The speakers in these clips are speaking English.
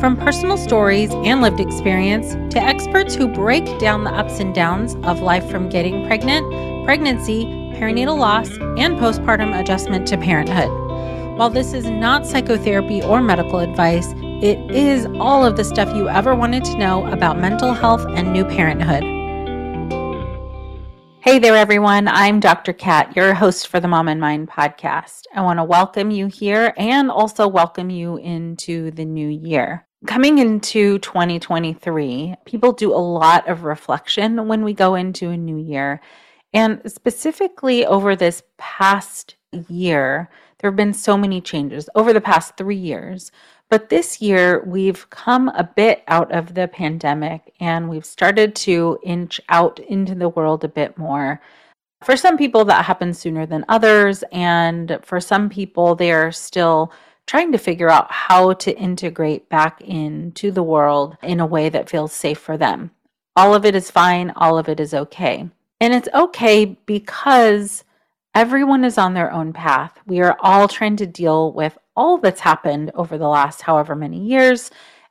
from personal stories and lived experience to experts who break down the ups and downs of life from getting pregnant, pregnancy, perinatal loss, and postpartum adjustment to parenthood. While this is not psychotherapy or medical advice, it is all of the stuff you ever wanted to know about mental health and new parenthood. Hey there, everyone. I'm Dr. Kat, your host for the Mom and Mind podcast. I want to welcome you here and also welcome you into the new year. Coming into 2023, people do a lot of reflection when we go into a new year. And specifically over this past year, there have been so many changes over the past three years. But this year, we've come a bit out of the pandemic and we've started to inch out into the world a bit more. For some people, that happens sooner than others. And for some people, they are still trying to figure out how to integrate back into the world in a way that feels safe for them. All of it is fine, all of it is okay. And it's okay because everyone is on their own path. We are all trying to deal with all that's happened over the last however many years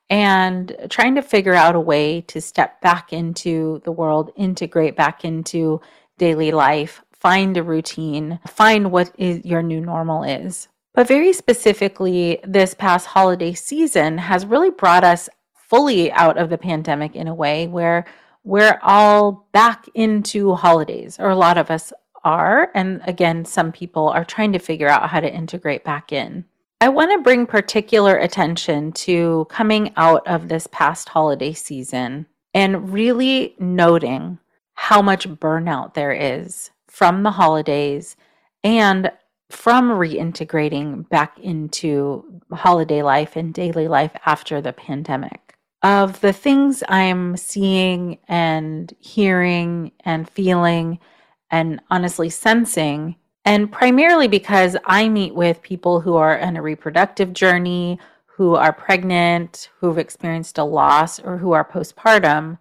and trying to figure out a way to step back into the world, integrate back into daily life, find a routine, find what is your new normal is. But very specifically, this past holiday season has really brought us fully out of the pandemic in a way where we're all back into holidays, or a lot of us are. And again, some people are trying to figure out how to integrate back in. I want to bring particular attention to coming out of this past holiday season and really noting how much burnout there is from the holidays and from reintegrating back into holiday life and daily life after the pandemic. Of the things I'm seeing and hearing and feeling and honestly sensing, and primarily because I meet with people who are in a reproductive journey, who are pregnant, who've experienced a loss, or who are postpartum,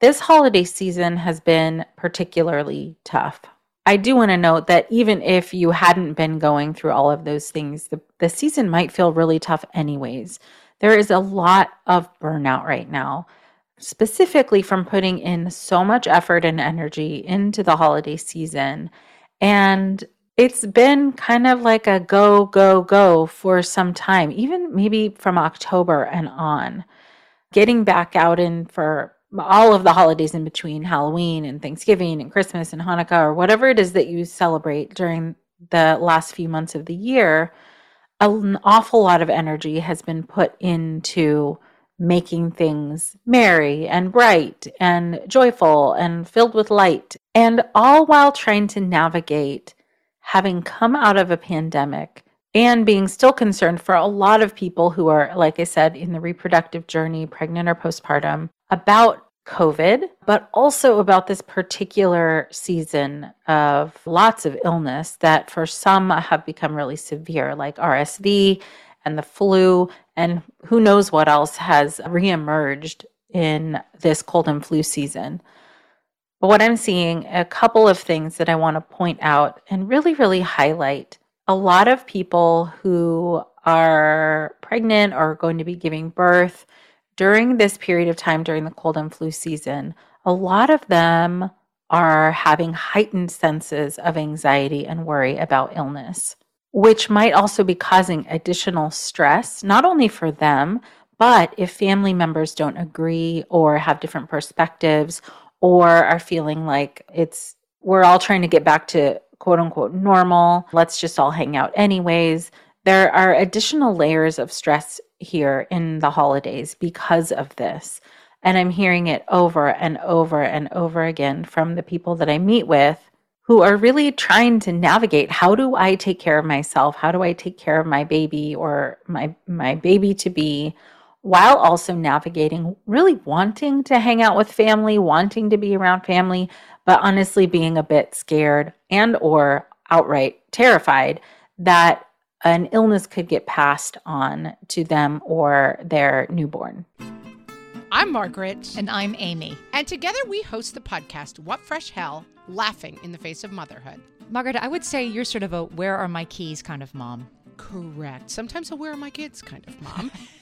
this holiday season has been particularly tough. I do want to note that even if you hadn't been going through all of those things, the, the season might feel really tough, anyways. There is a lot of burnout right now, specifically from putting in so much effort and energy into the holiday season. And it's been kind of like a go, go, go for some time, even maybe from October and on. Getting back out in for all of the holidays in between Halloween and Thanksgiving and Christmas and Hanukkah or whatever it is that you celebrate during the last few months of the year, an awful lot of energy has been put into making things merry and bright and joyful and filled with light, and all while trying to navigate having come out of a pandemic and being still concerned for a lot of people who are, like I said, in the reproductive journey, pregnant or postpartum, about COVID, but also about this particular season of lots of illness that for some have become really severe, like RSV and the flu, and who knows what else has reemerged in this cold and flu season. But what I'm seeing, a couple of things that I want to point out and really, really highlight. A lot of people who are pregnant or going to be giving birth during this period of time during the cold and flu season, a lot of them are having heightened senses of anxiety and worry about illness, which might also be causing additional stress, not only for them, but if family members don't agree or have different perspectives or are feeling like it's, we're all trying to get back to quote unquote normal, let's just all hang out anyways. There are additional layers of stress here in the holidays because of this. And I'm hearing it over and over and over again from the people that I meet with who are really trying to navigate how do I take care of myself? How do I take care of my baby or my my baby to be while also navigating really wanting to hang out with family, wanting to be around family, but honestly being a bit scared and or outright terrified that an illness could get passed on to them or their newborn. I'm Margaret. And I'm Amy. And together we host the podcast, What Fresh Hell Laughing in the Face of Motherhood. Margaret, I would say you're sort of a where are my keys kind of mom. Correct. Sometimes a where are my kids kind of mom.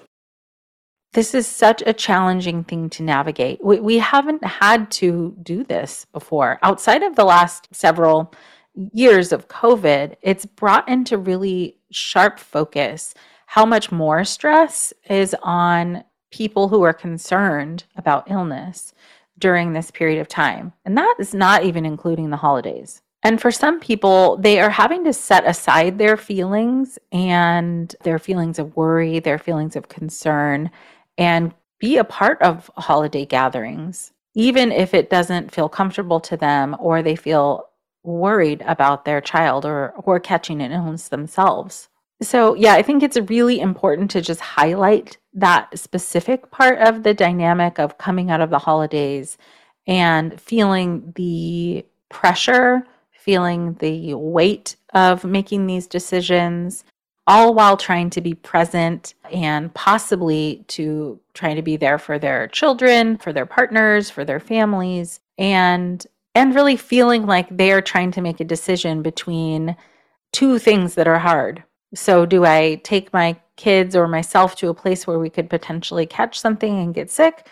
This is such a challenging thing to navigate. We, we haven't had to do this before. Outside of the last several years of COVID, it's brought into really sharp focus how much more stress is on people who are concerned about illness during this period of time. And that is not even including the holidays. And for some people, they are having to set aside their feelings and their feelings of worry, their feelings of concern, and be a part of holiday gatherings, even if it doesn't feel comfortable to them or they feel worried about their child or, or catching an illness themselves. So, yeah, I think it's really important to just highlight that specific part of the dynamic of coming out of the holidays and feeling the pressure, feeling the weight of making these decisions, all while trying to be present and possibly to trying to be there for their children, for their partners, for their families, and and really feeling like they are trying to make a decision between two things that are hard. So do I take my kids or myself to a place where we could potentially catch something and get sick?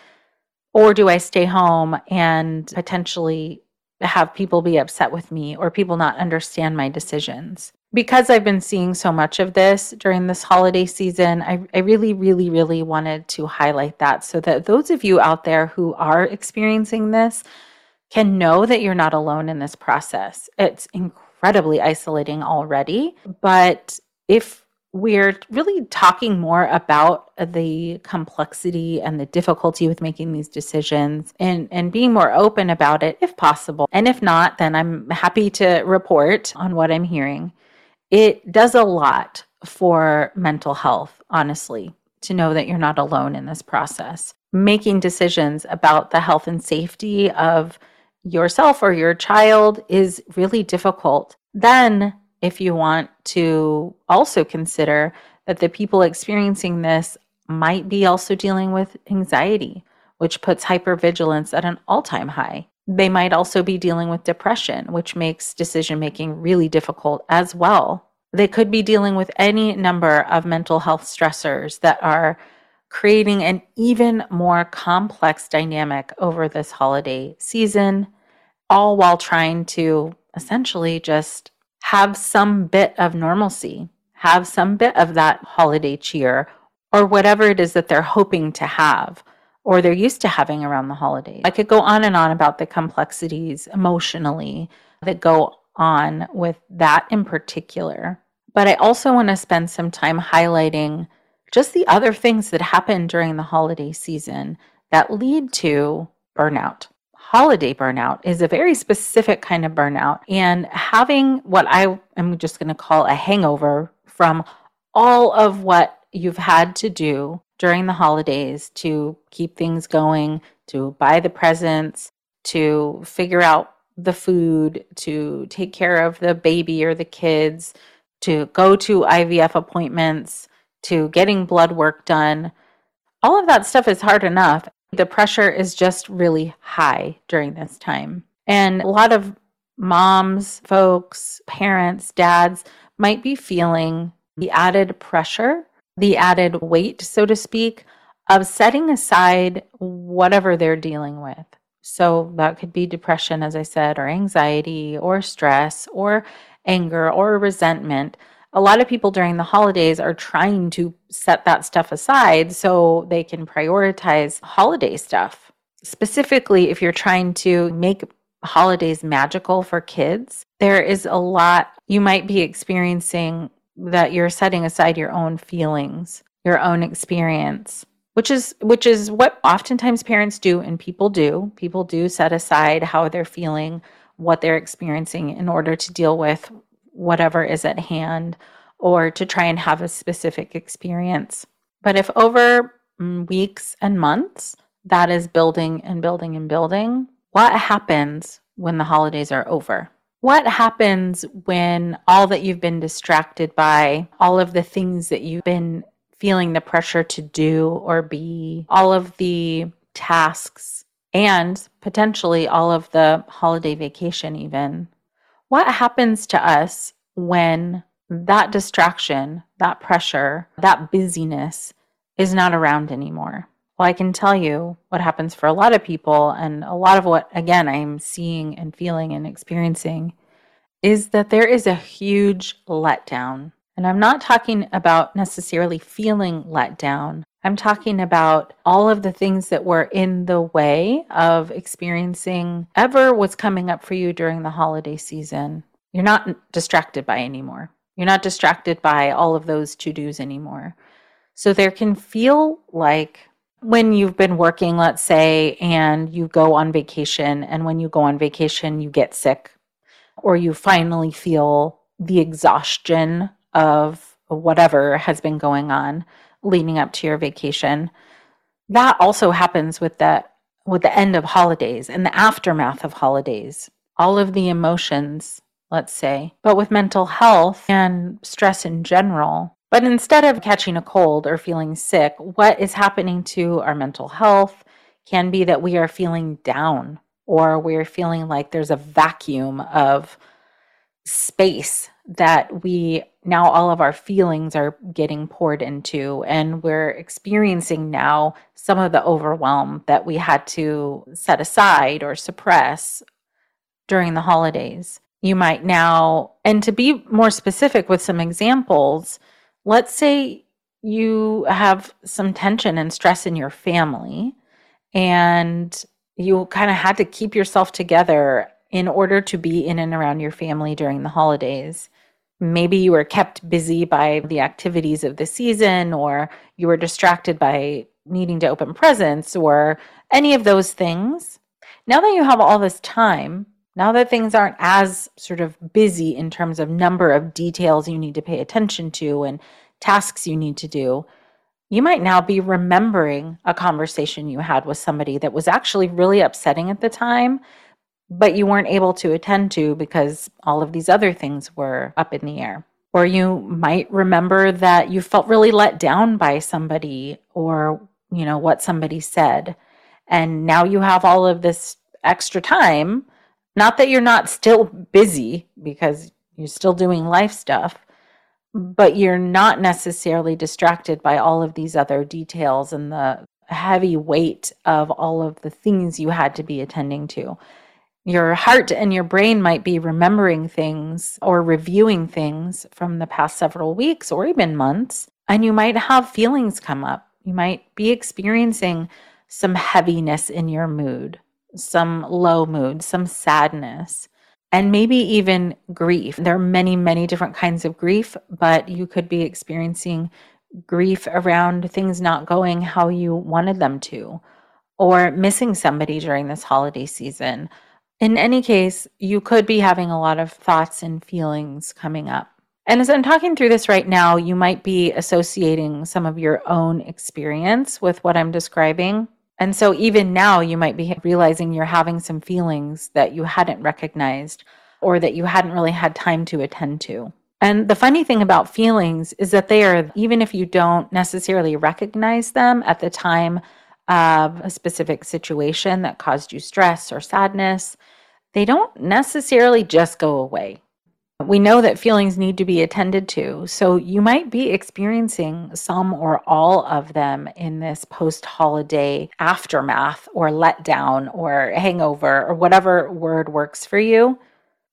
Or do I stay home and potentially have people be upset with me or people not understand my decisions? Because I've been seeing so much of this during this holiday season, I, I really, really, really wanted to highlight that so that those of you out there who are experiencing this can know that you're not alone in this process. It's incredibly isolating already, but if we're really talking more about the complexity and the difficulty with making these decisions and, and being more open about it if possible. And if not, then I'm happy to report on what I'm hearing it does a lot for mental health, honestly, to know that you're not alone in this process. Making decisions about the health and safety of yourself or your child is really difficult. Then, if you want to also consider that the people experiencing this might be also dealing with anxiety, which puts hypervigilance at an all time high. They might also be dealing with depression, which makes decision making really difficult as well. They could be dealing with any number of mental health stressors that are creating an even more complex dynamic over this holiday season, all while trying to essentially just have some bit of normalcy, have some bit of that holiday cheer, or whatever it is that they're hoping to have or they're used to having around the holidays. I could go on and on about the complexities emotionally that go on with that in particular. But I also want to spend some time highlighting just the other things that happen during the holiday season that lead to burnout. Holiday burnout is a very specific kind of burnout, and having what I am just going to call a hangover from all of what you've had to do during the holidays to keep things going, to buy the presents, to figure out the food, to take care of the baby or the kids, to go to IVF appointments, to getting blood work done. All of that stuff is hard enough. The pressure is just really high during this time. And a lot of moms, folks, parents, dads might be feeling the added pressure the added weight, so to speak, of setting aside whatever they're dealing with. So that could be depression, as I said, or anxiety, or stress, or anger, or resentment. A lot of people during the holidays are trying to set that stuff aside so they can prioritize holiday stuff. Specifically, if you're trying to make holidays magical for kids, there is a lot you might be experiencing that you're setting aside your own feelings, your own experience, which is which is what oftentimes parents do and people do. People do set aside how they're feeling, what they're experiencing in order to deal with whatever is at hand or to try and have a specific experience. But if over mm, weeks and months that is building and building and building, what happens when the holidays are over? What happens when all that you've been distracted by, all of the things that you've been feeling the pressure to do or be, all of the tasks, and potentially all of the holiday vacation, even? What happens to us when that distraction, that pressure, that busyness is not around anymore? Well, I can tell you what happens for a lot of people, and a lot of what, again, I'm seeing and feeling and experiencing is that there is a huge letdown. And I'm not talking about necessarily feeling let down. I'm talking about all of the things that were in the way of experiencing ever what's coming up for you during the holiday season. You're not distracted by anymore. You're not distracted by all of those to dos anymore. So there can feel like when you've been working, let's say, and you go on vacation, and when you go on vacation, you get sick, or you finally feel the exhaustion of whatever has been going on leading up to your vacation. That also happens with the with the end of holidays and the aftermath of holidays. All of the emotions, let's say. But with mental health and stress in general, but instead of catching a cold or feeling sick, what is happening to our mental health can be that we are feeling down or we're feeling like there's a vacuum of space that we now all of our feelings are getting poured into. And we're experiencing now some of the overwhelm that we had to set aside or suppress during the holidays. You might now and to be more specific with some examples let's say you have some tension and stress in your family and you kind of had to keep yourself together in order to be in and around your family during the holidays. Maybe you were kept busy by the activities of the season, or you were distracted by needing to open presents, or any of those things. Now that you have all this time Now that things aren't as sort of busy in terms of number of details you need to pay attention to and tasks you need to do, you might now be remembering a conversation you had with somebody that was actually really upsetting at the time, but you weren't able to attend to because all of these other things were up in the air. Or you might remember that you felt really let down by somebody or, you know, what somebody said. And now you have all of this extra time. Not that you're not still busy because you're still doing life stuff, but you're not necessarily distracted by all of these other details and the heavy weight of all of the things you had to be attending to. Your heart and your brain might be remembering things or reviewing things from the past several weeks or even months, and you might have feelings come up. You might be experiencing some heaviness in your mood, some low mood, some sadness and maybe even grief. There are many, many different kinds of grief, but you could be experiencing grief around things not going how you wanted them to, or missing somebody during this holiday season. In any case, you could be having a lot of thoughts and feelings coming up. And as I'm talking through this right now, you might be associating some of your own experience with what I'm describing. And so even now, you might be realizing you're having some feelings that you hadn't recognized or that you hadn't really had time to attend to. And the funny thing about feelings is that they are, even if you don't necessarily recognize them at the time of a specific situation that caused you stress or sadness, they don't necessarily just go away. We know that feelings need to be attended to. So you might be experiencing some or all of them in this post holiday aftermath or letdown or hangover or whatever word works for you.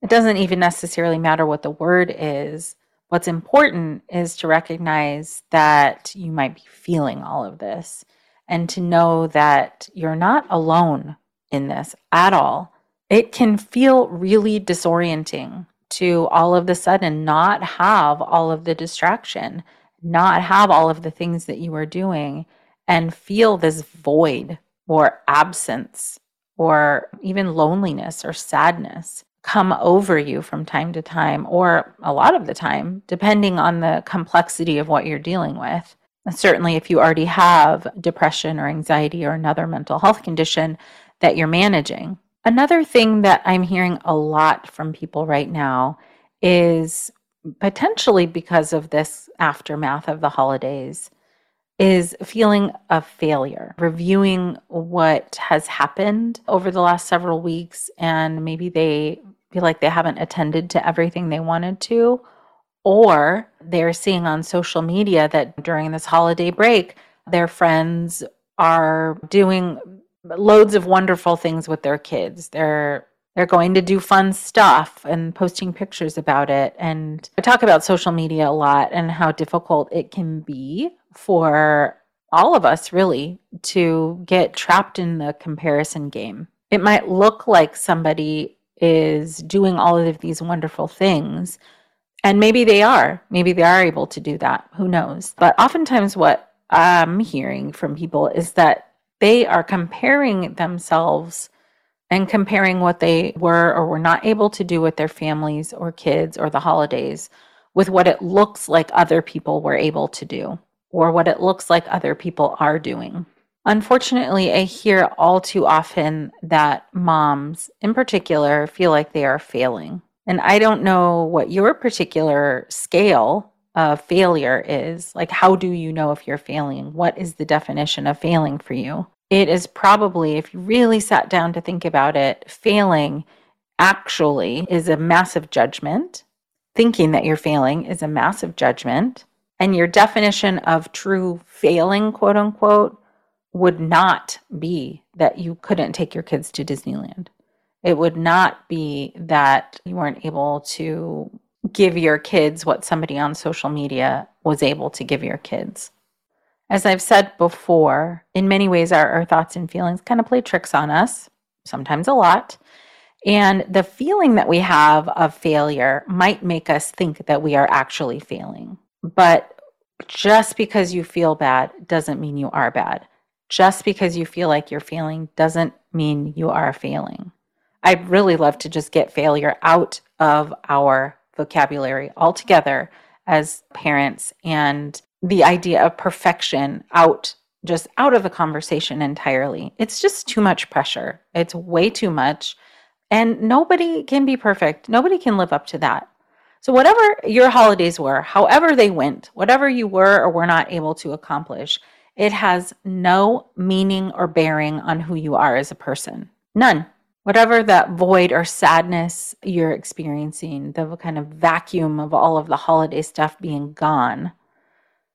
It doesn't even necessarily matter what the word is. What's important is to recognize that you might be feeling all of this and to know that you're not alone in this at all. It can feel really disorienting to all of the sudden not have all of the distraction, not have all of the things that you are doing, and feel this void or absence or even loneliness or sadness come over you from time to time, or a lot of the time, depending on the complexity of what you're dealing with. And certainly, if you already have depression or anxiety or another mental health condition that you're managing, Another thing that I'm hearing a lot from people right now is potentially because of this aftermath of the holidays is feeling of failure, reviewing what has happened over the last several weeks, and maybe they feel like they haven't attended to everything they wanted to, or they're seeing on social media that during this holiday break, their friends are doing loads of wonderful things with their kids. They're they're going to do fun stuff and posting pictures about it. And I talk about social media a lot and how difficult it can be for all of us really to get trapped in the comparison game. It might look like somebody is doing all of these wonderful things. And maybe they are. Maybe they are able to do that. Who knows? But oftentimes, what I'm hearing from people is that they are comparing themselves and comparing what they were or were not able to do with their families or kids or the holidays with what it looks like other people were able to do or what it looks like other people are doing. Unfortunately, I hear all too often that moms, in particular, feel like they are failing. And I don't know what your particular scale of failure is. Like, how do you know if you're failing? What is the definition of failing for you? It is probably, if you really sat down to think about it, failing actually is a massive judgment. Thinking that you're failing is a massive judgment. And your definition of true failing, quote unquote, would not be that you couldn't take your kids to Disneyland. It would not be that you weren't able to give your kids what somebody on social media was able to give your kids. As I've said before, in many ways, our, our thoughts and feelings kind of play tricks on us, sometimes a lot. And the feeling that we have of failure might make us think that we are actually failing. But just because you feel bad doesn't mean you are bad. Just because you feel like you're failing doesn't mean you are failing. I'd really love to just get failure out of our vocabulary altogether as parents and the idea of perfection out just out of the conversation entirely. It's just too much pressure. It's way too much. And nobody can be perfect. Nobody can live up to that. So, whatever your holidays were, however they went, whatever you were or were not able to accomplish, it has no meaning or bearing on who you are as a person. None. Whatever that void or sadness you're experiencing, the kind of vacuum of all of the holiday stuff being gone,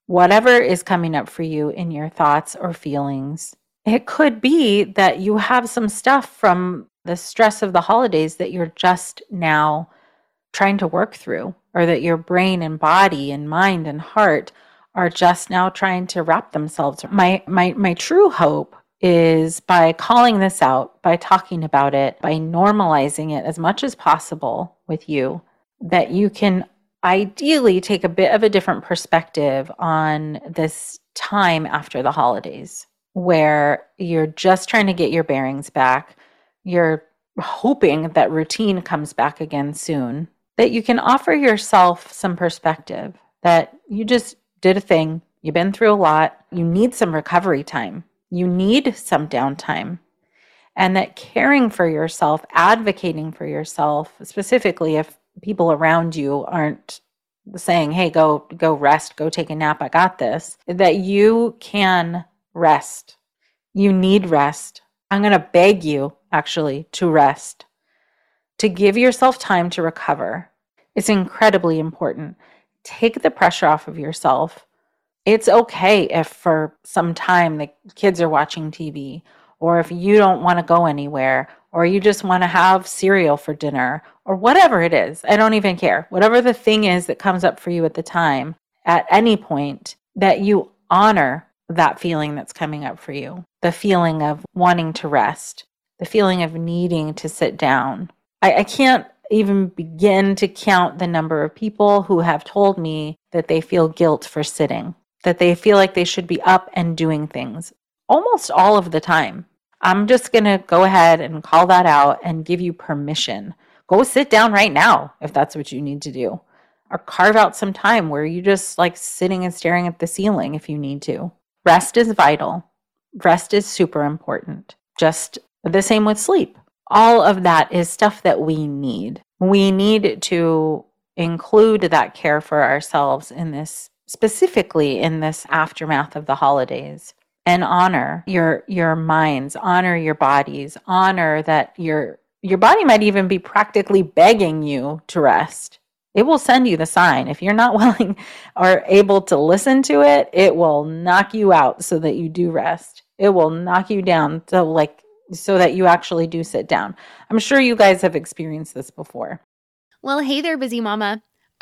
whatever is coming up for you in your thoughts or feelings. It could be that you have some stuff from the stress of the holidays that you're just now trying to work through, or that your brain and body and mind and heart are just now trying to wrap themselves. My my my true hope is by calling this out, by talking about it, by normalizing it as much as possible with you, that you can ideally take a bit of a different perspective on this time after the holidays where you're just trying to get your bearings back. You're hoping that routine comes back again soon, that you can offer yourself some perspective that you just did a thing, you've been through a lot, you need some recovery time, you need some downtime. And that caring for yourself, advocating for yourself, specifically if people around you aren't saying, "Hey, go go rest, go take a nap, I got this." That you can rest. You need rest. I'm going to beg you actually to rest. To give yourself time to recover. It's incredibly important. Take the pressure off of yourself. It's okay if for some time the kids are watching TV or if you don't want to go anywhere or you just want to have cereal for dinner or whatever it is. I don't even care. Whatever the thing is that comes up for you at the time, at any point, that you honor that feeling that's coming up for you the feeling of wanting to rest, the feeling of needing to sit down. I, I can't even begin to count the number of people who have told me that they feel guilt for sitting, that they feel like they should be up and doing things almost all of the time. I'm just going to go ahead and call that out and give you permission. Go sit down right now if that's what you need to do. Or carve out some time where you're just like sitting and staring at the ceiling if you need to. Rest is vital. Rest is super important. Just the same with sleep. All of that is stuff that we need. We need to include that care for ourselves in this, specifically in this aftermath of the holidays and honor your your minds honor your bodies honor that your your body might even be practically begging you to rest. It will send you the sign. If you're not willing or able to listen to it it will knock you out so that you do rest. It will knock you down so like so that you actually do sit down. I'm sure you guys have experienced this before. Well hey there busy mama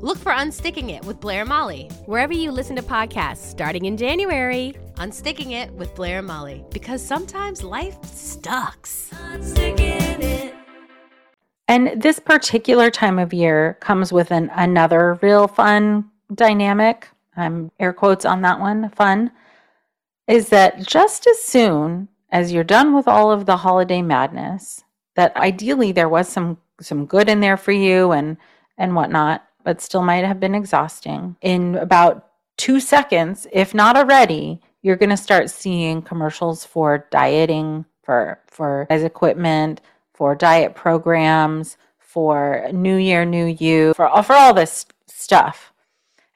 Look for Unsticking It with Blair and Molly. Wherever you listen to podcasts starting in January. Unsticking It with Blair and Molly. Because sometimes life sucks. And this particular time of year comes with an another real fun dynamic. I'm air quotes on that one, fun. Is that just as soon as you're done with all of the holiday madness, that ideally there was some some good in there for you and and whatnot, but still might have been exhausting. In about two seconds, if not already, you're going to start seeing commercials for dieting, for for as equipment, for diet programs, for New Year, New You, for for all this stuff,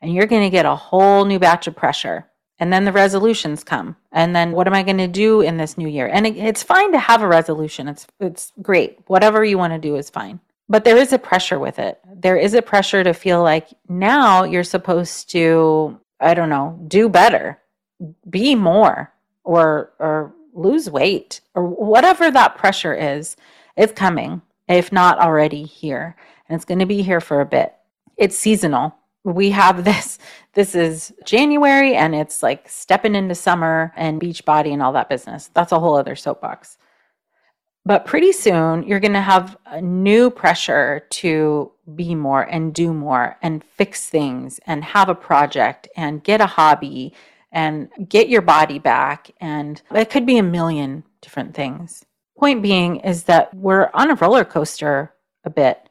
and you're going to get a whole new batch of pressure. And then the resolutions come. And then what am I going to do in this new year? And it, it's fine to have a resolution. It's it's great. Whatever you want to do is fine. But there is a pressure with it. There is a pressure to feel like now you're supposed to I don't know, do better, be more or or lose weight or whatever that pressure is. It's coming, if not already here. And it's going to be here for a bit. It's seasonal we have this this is January and it's like stepping into summer and beach body and all that business. That's a whole other soapbox. But pretty soon you're going to have a new pressure to be more and do more and fix things and have a project and get a hobby and get your body back. And it could be a million different things. Point being is that we're on a roller coaster a bit.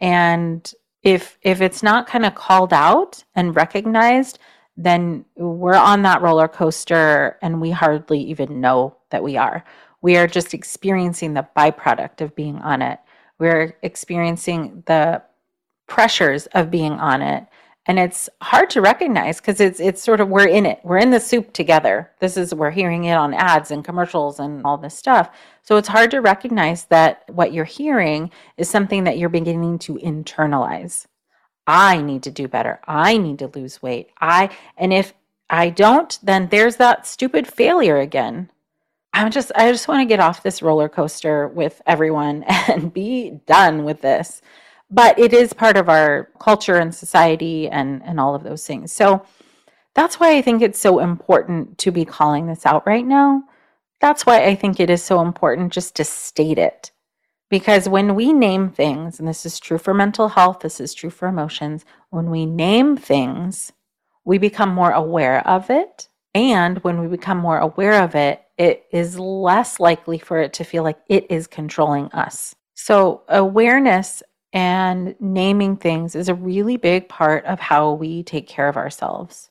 And if if it's not kind of called out and recognized then we're on that roller coaster and we hardly even know that we are we are just experiencing the byproduct of being on it. We're experiencing the pressures of being on it. And it's hard to recognize because it's it's sort of we're in it. We're in the soup together. This is we're hearing it on ads and commercials and all this stuff. So it's hard to recognize that what you're hearing is something that you're beginning to internalize. I need to do better. I need to lose weight. I and if i don't then there's that stupid failure again i'm just i just want to get off this roller coaster with everyone and be done with this. But it is part of our culture and society and and all of those things. So that's why i think it's so important to be calling this out right now. That's why i think it is so important just to state it. Because when we name things and this is true for mental health this is true for emotions when we name things we become more aware of it. And when we become more aware of it it is less likely for it to feel like it is controlling us so awareness and naming things is a really big part of how we take care of ourselves.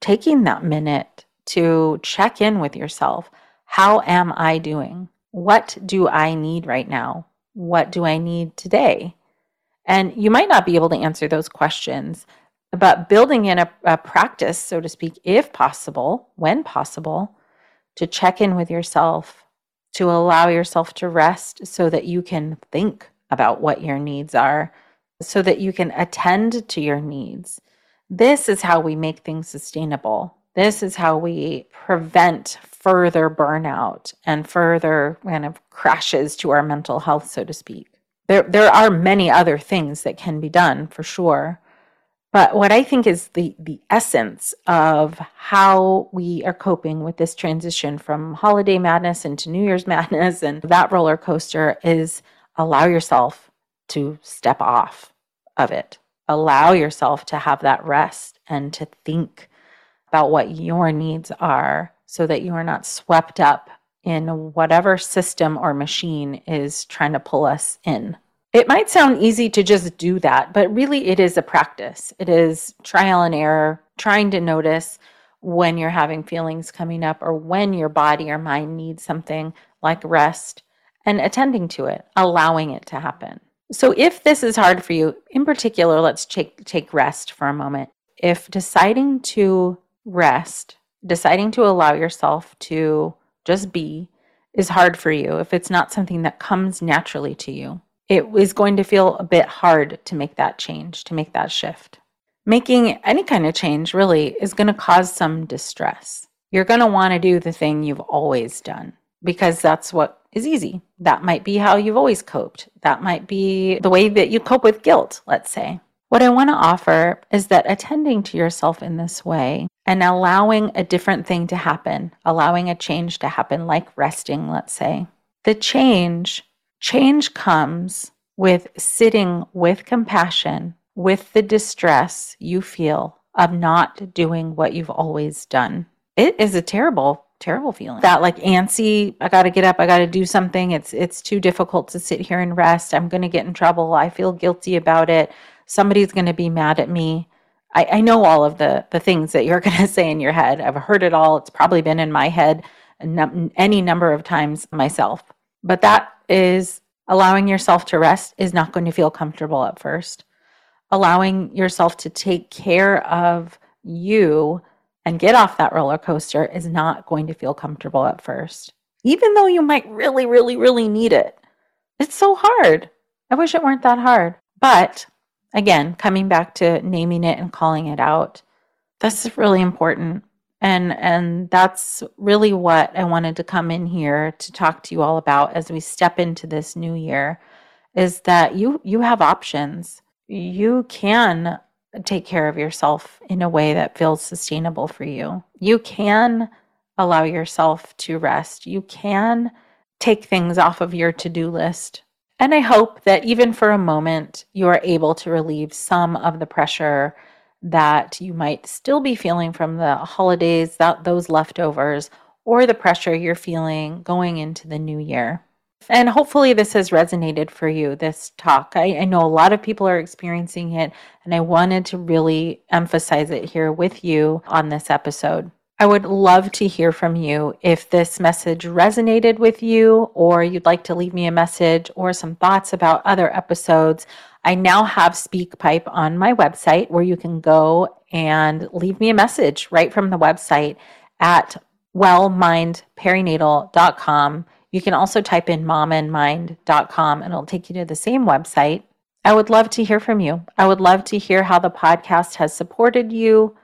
Taking that minute to check in with yourself. How am I doing? What do I need right now? What do I need today? And you might not be able to answer those questions, but building in a, a practice, so to speak, if possible, when possible, to check in with yourself, to allow yourself to rest so that you can think about what your needs are so that you can attend to your needs. This is how we make things sustainable. This is how we prevent further burnout and further kind of crashes to our mental health, so to speak. There, there are many other things that can be done for sure. But what I think is the, the essence of how we are coping with this transition from holiday madness into New Year's madness and that roller coaster is allow yourself to step off of it. Allow yourself to have that rest and to think about what your needs are so that you are not swept up in whatever system or machine is trying to pull us in. It might sound easy to just do that, but really it is a practice. It is trial and error, trying to notice when you're having feelings coming up or when your body or mind needs something like rest and attending to it, allowing it to happen. So, if this is hard for you, in particular, let's take, take rest for a moment. If deciding to rest, deciding to allow yourself to just be is hard for you, if it's not something that comes naturally to you, it is going to feel a bit hard to make that change, to make that shift. Making any kind of change really is going to cause some distress. You're going to want to do the thing you've always done because that's what is easy. That might be how you've always coped. That might be the way that you cope with guilt, let's say. What I want to offer is that attending to yourself in this way and allowing a different thing to happen, allowing a change to happen, like resting, let's say. The change, change comes with sitting with compassion with the distress you feel of not doing what you've always done. It is a terrible terrible feeling. That like antsy, I got to get up, I got to do something. It's it's too difficult to sit here and rest. I'm going to get in trouble. I feel guilty about it. Somebody's going to be mad at me. I, I know all of the the things that you're going to say in your head. I've heard it all. It's probably been in my head any number of times myself. But that is allowing yourself to rest is not going to feel comfortable at first allowing yourself to take care of you and get off that roller coaster is not going to feel comfortable at first, even though you might really, really, really need it. It's so hard. I wish it weren't that hard. But again, coming back to naming it and calling it out, that's really important. And and that's really what I wanted to come in here to talk to you all about as we step into this new year is that you you have options you can take care of yourself in a way that feels sustainable for you. You can allow yourself to rest. You can take things off of your to do list. And I hope that even for a moment, you are able to relieve some of the pressure that you might still be feeling from the holidays, that those leftovers, or the pressure you're feeling going into the new year. And hopefully, this has resonated for you, this talk. I, I, know a lot of people are experiencing it, and I wanted to really emphasize it here with you on this episode. I would love to hear from you if this message resonated with you, or you'd like to leave me a message or some thoughts about other episodes. I now have SpeakPipe on my website where you can go and leave me a message right from the website at wellmindperinatal.com you can also type in momandmind.com and it'll take you to the same website. I would love to hear from you. I would love to hear how the podcast has supported you.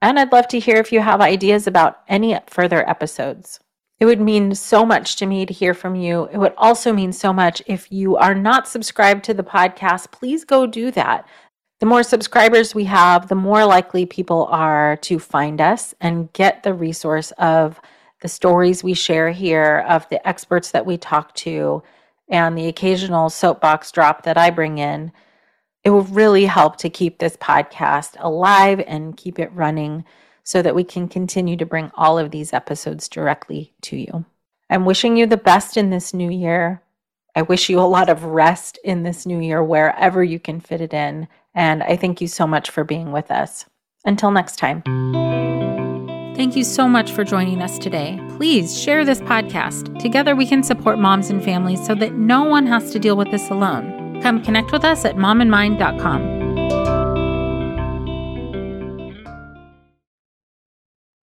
And I'd love to hear if you have ideas about any further episodes. It would mean so much to me to hear from you. It would also mean so much if you are not subscribed to the podcast, please go do that. The more subscribers we have, the more likely people are to find us and get the resource of the stories we share here of the experts that we talk to and the occasional soapbox drop that I bring in, it will really help to keep this podcast alive and keep it running so that we can continue to bring all of these episodes directly to you. I'm wishing you the best in this new year. I wish you a lot of rest in this new year wherever you can fit it in. And I thank you so much for being with us. Until next time. Thank you so much for joining us today. Please share this podcast. Together we can support moms and families so that no one has to deal with this alone. Come connect with us at momandmind.com.